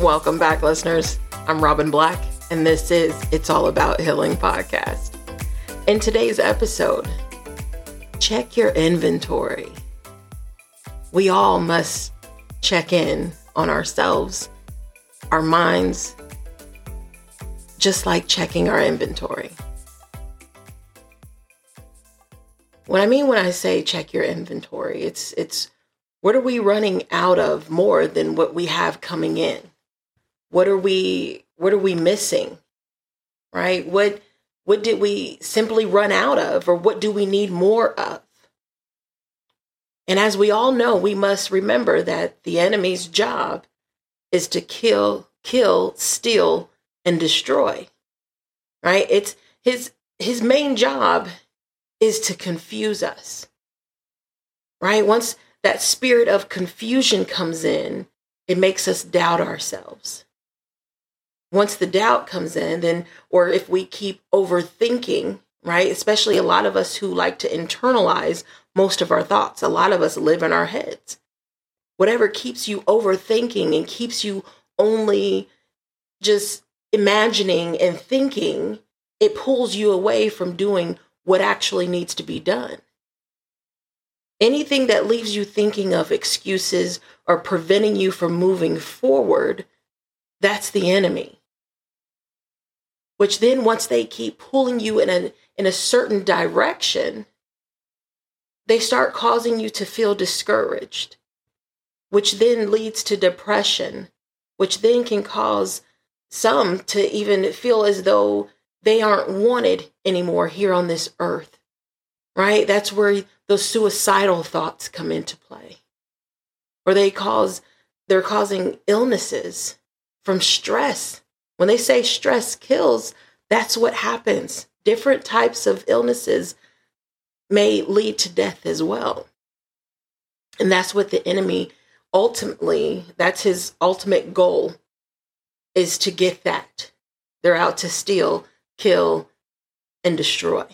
Welcome back, listeners. I'm Robin Black, and this is It's All About Healing podcast. In today's episode, check your inventory. We all must check in on ourselves, our minds, just like checking our inventory. What I mean when I say check your inventory, it's it's what are we running out of more than what we have coming in? What are we what are we missing? Right? What what did we simply run out of or what do we need more of? And as we all know, we must remember that the enemy's job is to kill, kill, steal and destroy. Right? It's his his main job is to confuse us. Right? Once that spirit of confusion comes in, it makes us doubt ourselves once the doubt comes in, then, or if we keep overthinking, right? Especially a lot of us who like to internalize most of our thoughts, a lot of us live in our heads. Whatever keeps you overthinking and keeps you only just imagining and thinking, it pulls you away from doing what actually needs to be done. Anything that leaves you thinking of excuses or preventing you from moving forward that's the enemy. Which then, once they keep pulling you in a, in a certain direction, they start causing you to feel discouraged, which then leads to depression, which then can cause some to even feel as though they aren't wanted anymore here on this earth. Right? That's where those suicidal thoughts come into play. Or they cause they're causing illnesses from stress. When they say stress kills, that's what happens. Different types of illnesses may lead to death as well. And that's what the enemy ultimately, that's his ultimate goal is to get that. They're out to steal, kill, and destroy.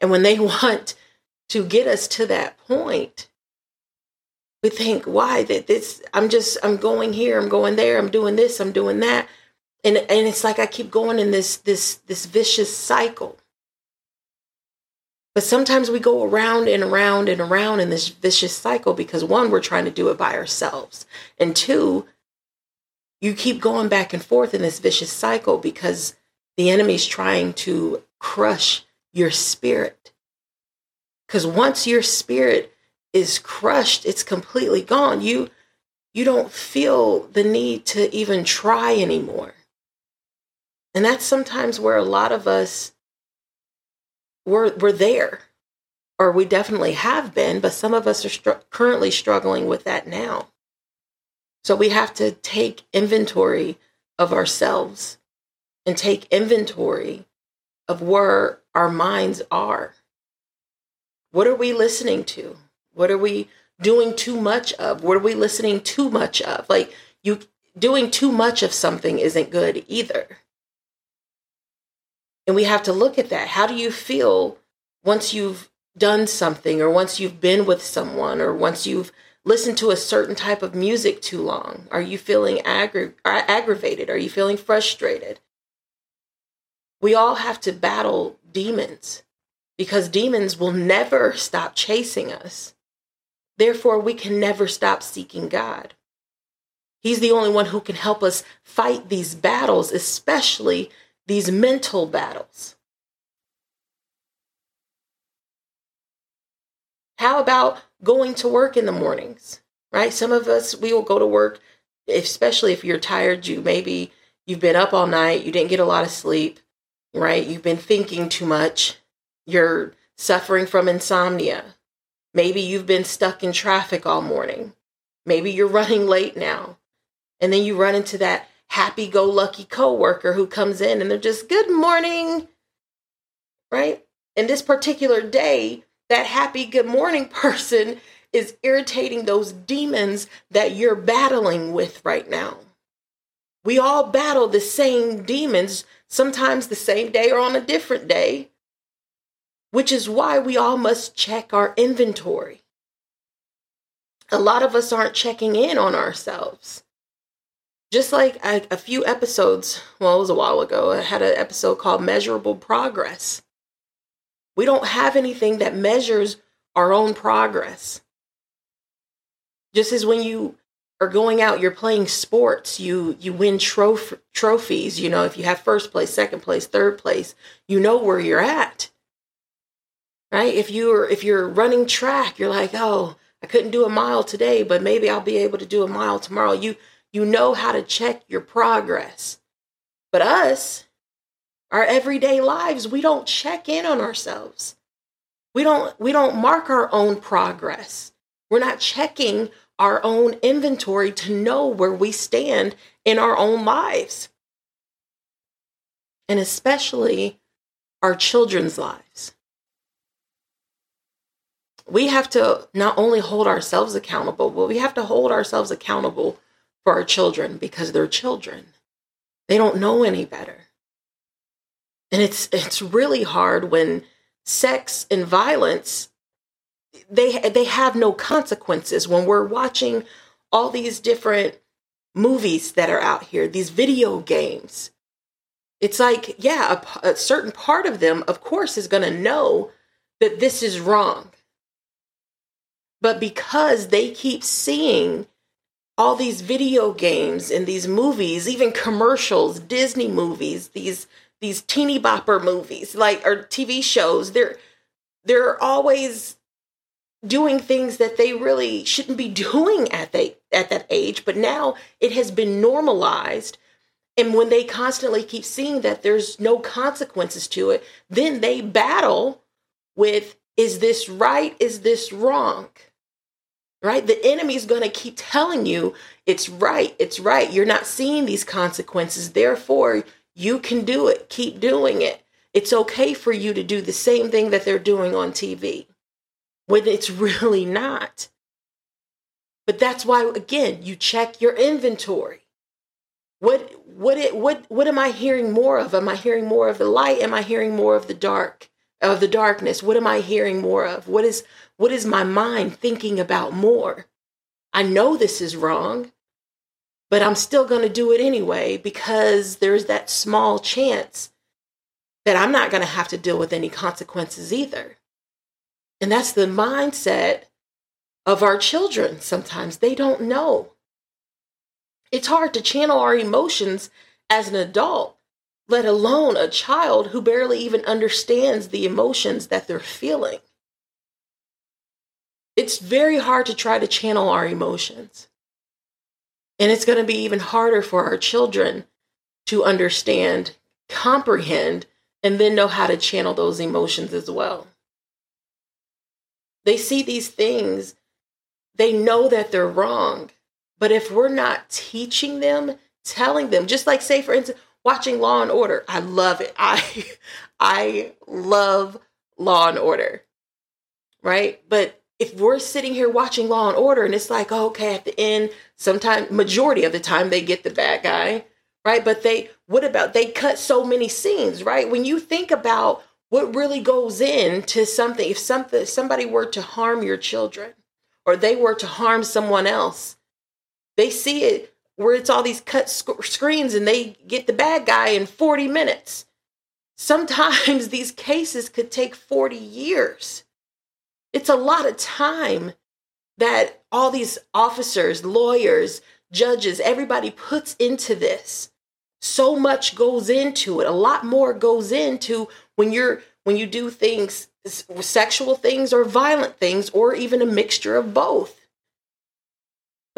And when they want to get us to that point, we think why that this i'm just i'm going here i'm going there i'm doing this i'm doing that. And and it's like i keep going in this this this vicious cycle. But sometimes we go around and around and around in this vicious cycle because one we're trying to do it by ourselves and two you keep going back and forth in this vicious cycle because the enemy's trying to crush your spirit. Because once your spirit is crushed it's completely gone. You you don't feel the need to even try anymore. And that's sometimes where a lot of us we're, we're there or we definitely have been but some of us are str- currently struggling with that now. So we have to take inventory of ourselves and take inventory of where our minds are. What are we listening to what are we doing too much of? What are we listening too much of? Like you doing too much of something isn't good either. And we have to look at that. How do you feel once you've done something or once you've been with someone or once you've listened to a certain type of music too long? Are you feeling aggra- aggravated? Are you feeling frustrated? We all have to battle demons because demons will never stop chasing us. Therefore, we can never stop seeking God. He's the only one who can help us fight these battles, especially these mental battles. How about going to work in the mornings, right? Some of us, we will go to work, especially if you're tired. You maybe you've been up all night, you didn't get a lot of sleep, right? You've been thinking too much, you're suffering from insomnia, Maybe you've been stuck in traffic all morning. Maybe you're running late now. And then you run into that happy go lucky coworker who comes in and they're just, good morning. Right? And this particular day, that happy good morning person is irritating those demons that you're battling with right now. We all battle the same demons, sometimes the same day or on a different day which is why we all must check our inventory. A lot of us aren't checking in on ourselves. just like a few episodes, well, it was a while ago, I had an episode called Measurable Progress. We don't have anything that measures our own progress. Just as when you are going out, you're playing sports, you you win troph- trophies, you know, if you have first place, second place, third place, you know where you're at. Right? If you're if you're running track, you're like, "Oh, I couldn't do a mile today, but maybe I'll be able to do a mile tomorrow." You you know how to check your progress. But us, our everyday lives, we don't check in on ourselves. We don't we don't mark our own progress. We're not checking our own inventory to know where we stand in our own lives. And especially our children's lives. We have to not only hold ourselves accountable, but we have to hold ourselves accountable for our children because they're children. They don't know any better. And it's it's really hard when sex and violence they they have no consequences when we're watching all these different movies that are out here, these video games. It's like, yeah, a, a certain part of them, of course, is going to know that this is wrong. But because they keep seeing all these video games and these movies, even commercials, Disney movies, these these teeny bopper movies, like or TV shows, they're they're always doing things that they really shouldn't be doing at they at that age, but now it has been normalized. And when they constantly keep seeing that there's no consequences to it, then they battle with is this right? Is this wrong? Right? The enemy's going to keep telling you it's right. It's right. You're not seeing these consequences. Therefore, you can do it. Keep doing it. It's okay for you to do the same thing that they're doing on TV when it's really not. But that's why again, you check your inventory. What what it what what am I hearing more of? Am I hearing more of the light? Am I hearing more of the dark? Of the darkness? What am I hearing more of? What is what is my mind thinking about more? I know this is wrong, but I'm still going to do it anyway because there's that small chance that I'm not going to have to deal with any consequences either. And that's the mindset of our children sometimes. They don't know. It's hard to channel our emotions as an adult, let alone a child who barely even understands the emotions that they're feeling. It's very hard to try to channel our emotions. And it's going to be even harder for our children to understand, comprehend, and then know how to channel those emotions as well. They see these things, they know that they're wrong. But if we're not teaching them, telling them, just like say for instance, watching Law and Order, I love it. I I love Law and Order. Right? But if we're sitting here watching Law and Order and it's like, oh, okay, at the end, sometimes majority of the time they get the bad guy, right? But they what about they cut so many scenes, right? When you think about what really goes into something if something somebody were to harm your children or they were to harm someone else they see it where it's all these cut sc- screens and they get the bad guy in 40 minutes. Sometimes these cases could take 40 years. It's a lot of time that all these officers lawyers judges everybody puts into this. So much goes into it. A lot more goes into when you're when you do things sexual things or violent things or even a mixture of both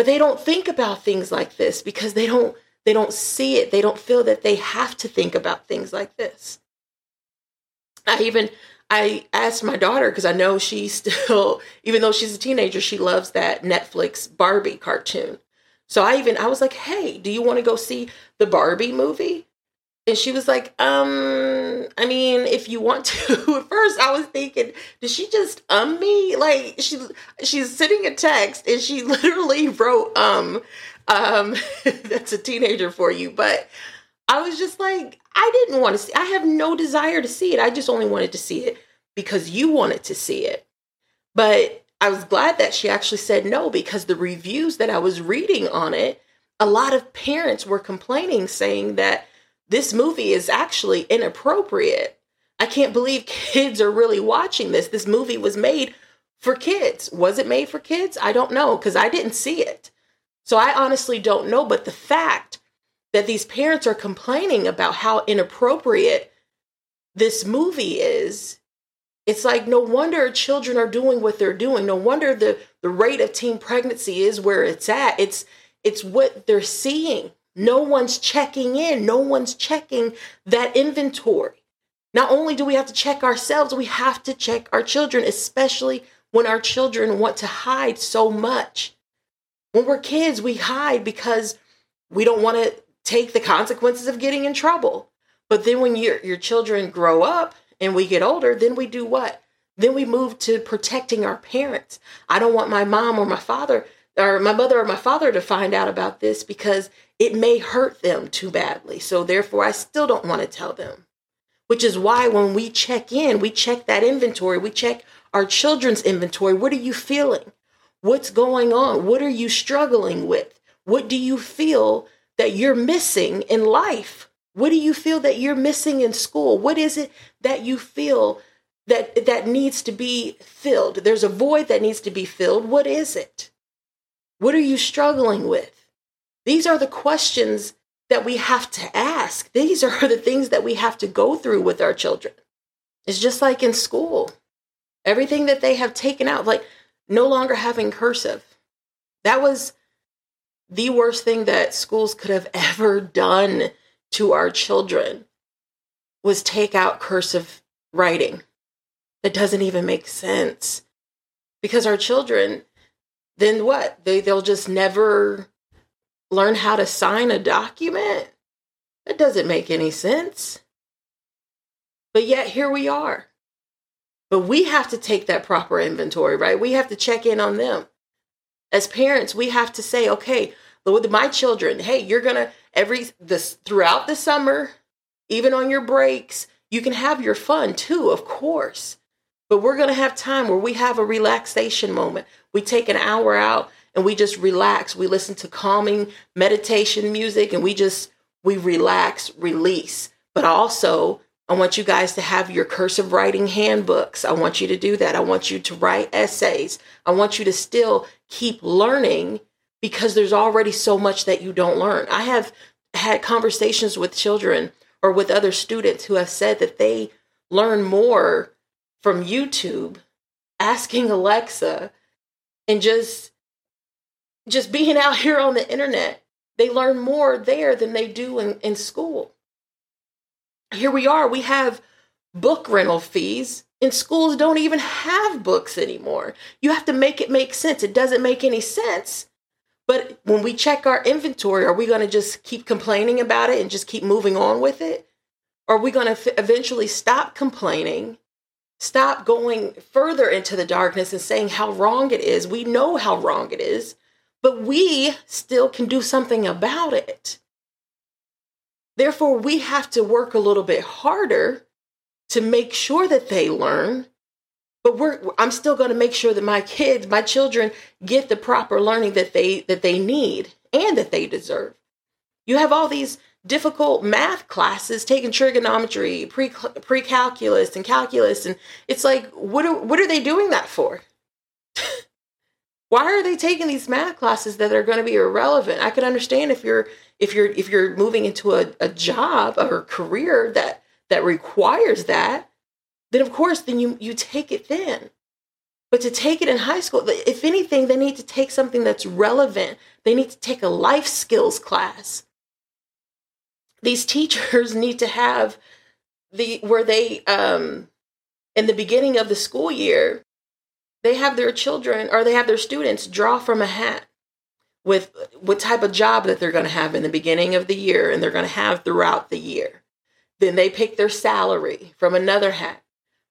but they don't think about things like this because they don't they don't see it. They don't feel that they have to think about things like this. I even i asked my daughter because i know she still even though she's a teenager she loves that netflix barbie cartoon. So i even i was like hey do you want to go see the barbie movie and she was like, um, I mean, if you want to. At first, I was thinking, did she just um me? Like she she's sending a text and she literally wrote um um that's a teenager for you. But I was just like, I didn't want to see. I have no desire to see it. I just only wanted to see it because you wanted to see it. But I was glad that she actually said no because the reviews that I was reading on it a lot of parents were complaining, saying that this movie is actually inappropriate. I can't believe kids are really watching this. This movie was made for kids. Was it made for kids? I don't know because I didn't see it. So I honestly don't know. But the fact that these parents are complaining about how inappropriate this movie is, it's like no wonder children are doing what they're doing. No wonder the, the rate of teen pregnancy is where it's at. It's it's what they're seeing. No one's checking in. No one's checking that inventory. Not only do we have to check ourselves, we have to check our children, especially when our children want to hide so much. When we're kids, we hide because we don't want to take the consequences of getting in trouble. But then when your your children grow up and we get older, then we do what? Then we move to protecting our parents. I don't want my mom or my father or my mother or my father to find out about this because it may hurt them too badly. So therefore I still don't want to tell them. Which is why when we check in, we check that inventory, we check our children's inventory. What are you feeling? What's going on? What are you struggling with? What do you feel that you're missing in life? What do you feel that you're missing in school? What is it that you feel that that needs to be filled? There's a void that needs to be filled. What is it? What are you struggling with? These are the questions that we have to ask. These are the things that we have to go through with our children. It's just like in school. Everything that they have taken out, like no longer having cursive. That was the worst thing that schools could have ever done to our children was take out cursive writing. That doesn't even make sense. Because our children, then what? They they'll just never learn how to sign a document? That doesn't make any sense. But yet here we are. But we have to take that proper inventory, right? We have to check in on them. As parents, we have to say, okay, with my children, hey, you're gonna every this throughout the summer, even on your breaks, you can have your fun too, of course. But we're gonna have time where we have a relaxation moment. We take an hour out and we just relax. We listen to calming meditation music and we just we relax, release. But also I want you guys to have your cursive writing handbooks. I want you to do that. I want you to write essays. I want you to still keep learning because there's already so much that you don't learn. I have had conversations with children or with other students who have said that they learn more from YouTube, asking Alexa, and just just being out here on the internet. They learn more there than they do in, in school here we are, we have book rental fees and schools don't even have books anymore. You have to make it make sense. It doesn't make any sense. But when we check our inventory, are we going to just keep complaining about it and just keep moving on with it? Or are we going to f- eventually stop complaining, stop going further into the darkness and saying how wrong it is? We know how wrong it is, but we still can do something about it. Therefore, we have to work a little bit harder to make sure that they learn. But we're I'm still going to make sure that my kids, my children get the proper learning that they that they need and that they deserve. You have all these difficult math classes taking trigonometry, pre pre-calculus and calculus and it's like what are, what are they doing that for? Why are they taking these math classes that are going to be irrelevant? I could understand if you're if you're if you're moving into a, a job or a career that that requires that then of course then you you take it then but to take it in high school if anything they need to take something that's relevant they need to take a life skills class these teachers need to have the where they um in the beginning of the school year they have their children or they have their students draw from a hat with what type of job that they're going to have in the beginning of the year and they're going to have throughout the year. Then they pick their salary from another hat,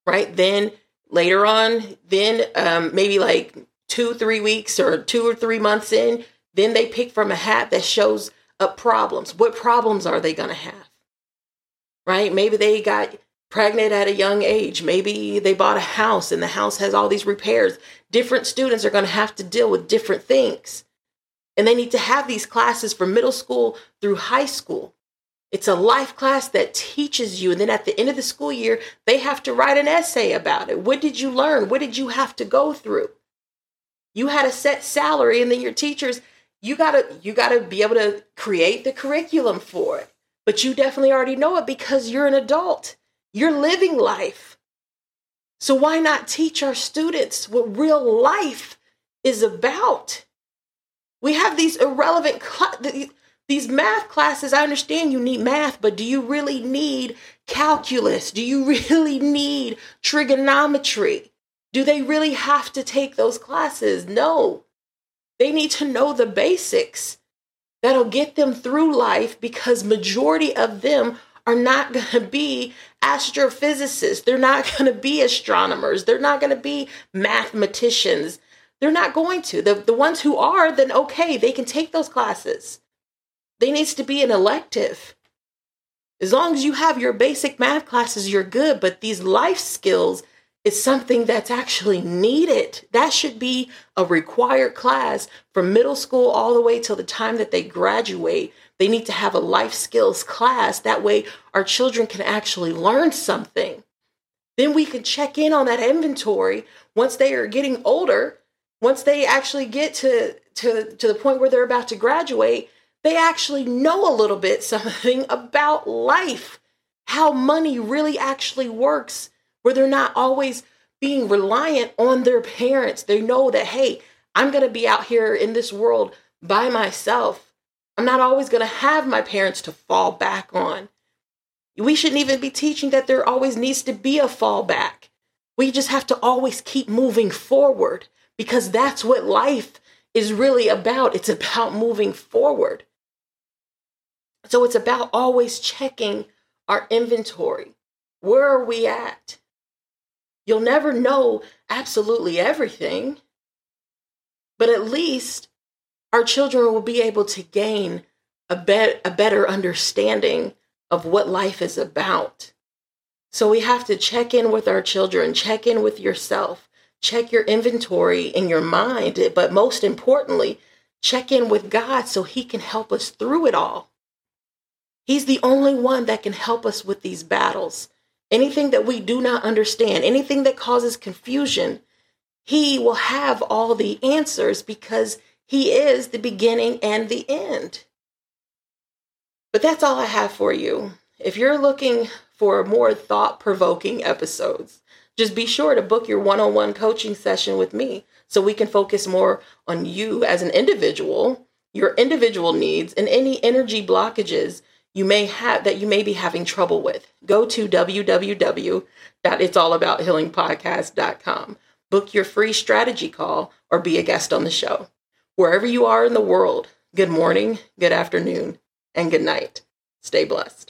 right? Then later on, then um, maybe like two, three weeks or two or three months in, then they pick from a hat that shows up problems. What problems are they going to have? Right? Maybe they got pregnant at a young age. Maybe they bought a house and the house has all these repairs. Different students are going to have to deal with different things And they need to have these classes from middle school through high school. It's a life class that teaches you. And then at the end of the school year, they have to write an essay about it. What did you learn? What did you have to go through? You had a set salary, and then your teachers, you gotta you gotta be able to create the curriculum for it. But you definitely already know it because you're an adult. You're living life. So why not teach our students what real life is about? We have these irrelevant cl- these math classes. I understand you need math, but do you really need calculus? Do you really need trigonometry? Do they really have to take those classes? No. They need to know the basics that'll get them through life because majority of them are not going to be astrophysicists. They're not going to be astronomers. They're not going to be mathematicians. They're not going to. The, the ones who are, then okay, they can take those classes. They needs to be an elective. As long as you have your basic math classes, you're good. But these life skills is something that's actually needed. That should be a required class from middle school all the way till the time that they graduate. They need to have a life skills class. That way, our children can actually learn something. Then we can check in on that inventory once they are getting older. Once they actually get to, to, to the point where they're about to graduate, they actually know a little bit something about life, how money really actually works where they're not always being reliant on their parents. They know that, hey, I'm going to be out here in this world by myself. I'm not always going to have my parents to fall back on. We shouldn't even be teaching that there always needs to be a fallback. We just have to always keep moving forward because that's what life is really about. It's about moving forward. So it's about always checking our inventory. Where are we at? You'll never know absolutely everything, but at least our children will be able to gain a, be- a better understanding of what life is about. So we have to check in with our children, check in with yourself, check your inventory in your mind, but most importantly, check in with God so He can help us through it all. He's the only one that can help us with these battles anything that we do not understand, anything that causes confusion, he will have all the answers because he is the beginning and the end. But that's all I have for you. If you're looking for more thought provoking episodes, just be sure to book your one on one coaching session with me so we can focus more on you as an individual, your individual needs, and any energy blockages you may have that you may be having trouble with, go to www.itsallabouthealingpodcast.com. Book your free strategy call or be a guest on the show. Wherever you are in the world, good morning, good afternoon, and good night. Stay blessed.